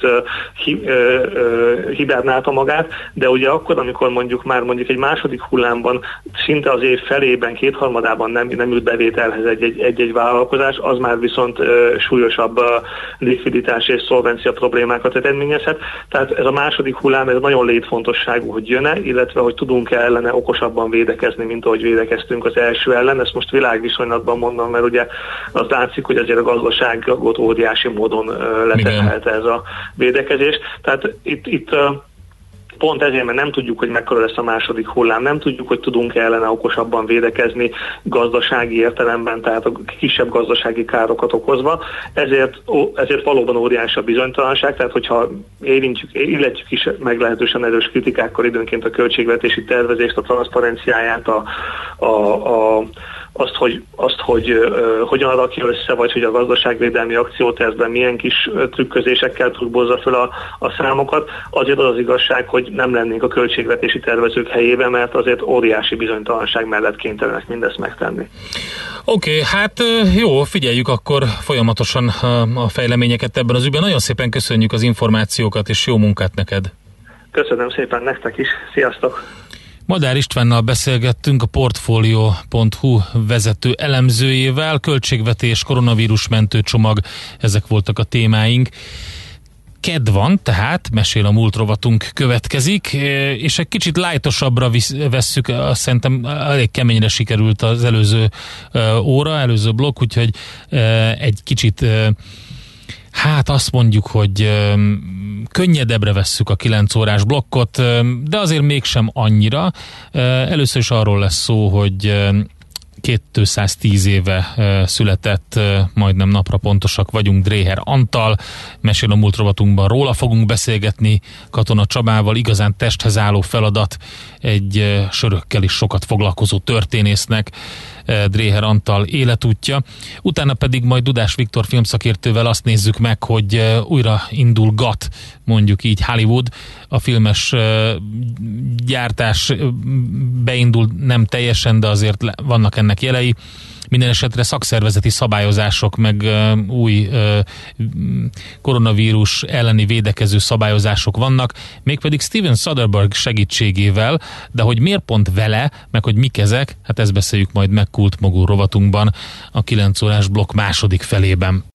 hi, uh, uh, hibernálta magát, de ugye akkor, amikor mondjuk már mondjuk egy második hullámban szinte az év felében, kétharmad harmadában nem, nem jut bevételhez egy-egy vállalkozás, az már viszont súlyosabb likviditás és szolvencia problémákat eredményezhet. Tehát ez a második hullám, ez nagyon létfontosságú, hogy jön-e, illetve hogy tudunk-e ellene okosabban védekezni, mint ahogy védekeztünk az első ellen. Ezt most világviszonylatban mondom, mert ugye az látszik, hogy azért a gazdaságot óriási módon leterhelte ez a védekezés. Tehát itt, itt pont ezért, mert nem tudjuk, hogy mekkora lesz a második hullám, nem tudjuk, hogy tudunk ellene okosabban védekezni gazdasági értelemben, tehát a kisebb gazdasági károkat okozva, ezért, ezért valóban óriási a bizonytalanság, tehát hogyha érintjük, illetjük is meglehetősen erős kritikákkal időnként a költségvetési tervezést, a transzparenciáját, a, a, a azt, hogy, azt, hogy uh, hogyan rakja össze, vagy hogy a gazdaságvédelmi akciótervben milyen kis trükközésekkel trükkbozza fel a, a számokat, azért az az igazság, hogy nem lennénk a költségvetési tervezők helyében, mert azért óriási bizonytalanság mellett kénytelenek mindezt megtenni. Oké, okay, hát jó, figyeljük akkor folyamatosan a fejleményeket ebben az ügyben. Nagyon szépen köszönjük az információkat, és jó munkát neked! Köszönöm szépen nektek is, sziasztok! Madár Istvánnal beszélgettünk a Portfolio.hu vezető elemzőjével, költségvetés, koronavírus mentőcsomag, ezek voltak a témáink. Ked van, tehát mesél a múlt rovatunk következik, és egy kicsit lájtosabbra vesszük, azt szerintem elég keményre sikerült az előző óra, előző blokk, úgyhogy egy kicsit hát azt mondjuk, hogy könnyedebbre vesszük a 9 órás blokkot, de azért mégsem annyira. Először is arról lesz szó, hogy 210 éve született, majdnem napra pontosak vagyunk, Dréher Antal, mesél a múlt rovatunkban róla fogunk beszélgetni, Katona Csabával, igazán testhez álló feladat egy sörökkel is sokat foglalkozó történésznek, Dréher Antal életútja. Utána pedig majd Dudás Viktor filmszakértővel azt nézzük meg, hogy újra indul GAT, mondjuk így Hollywood. A filmes gyártás beindul nem teljesen, de azért vannak ennek jelei. Minden esetre szakszervezeti szabályozások, meg új koronavírus elleni védekező szabályozások vannak, mégpedig Steven Soderbergh segítségével, de hogy miért pont vele, meg hogy mik ezek, hát ezt beszéljük majd meg Kult Mogul rovatunkban a 9 órás blokk második felében.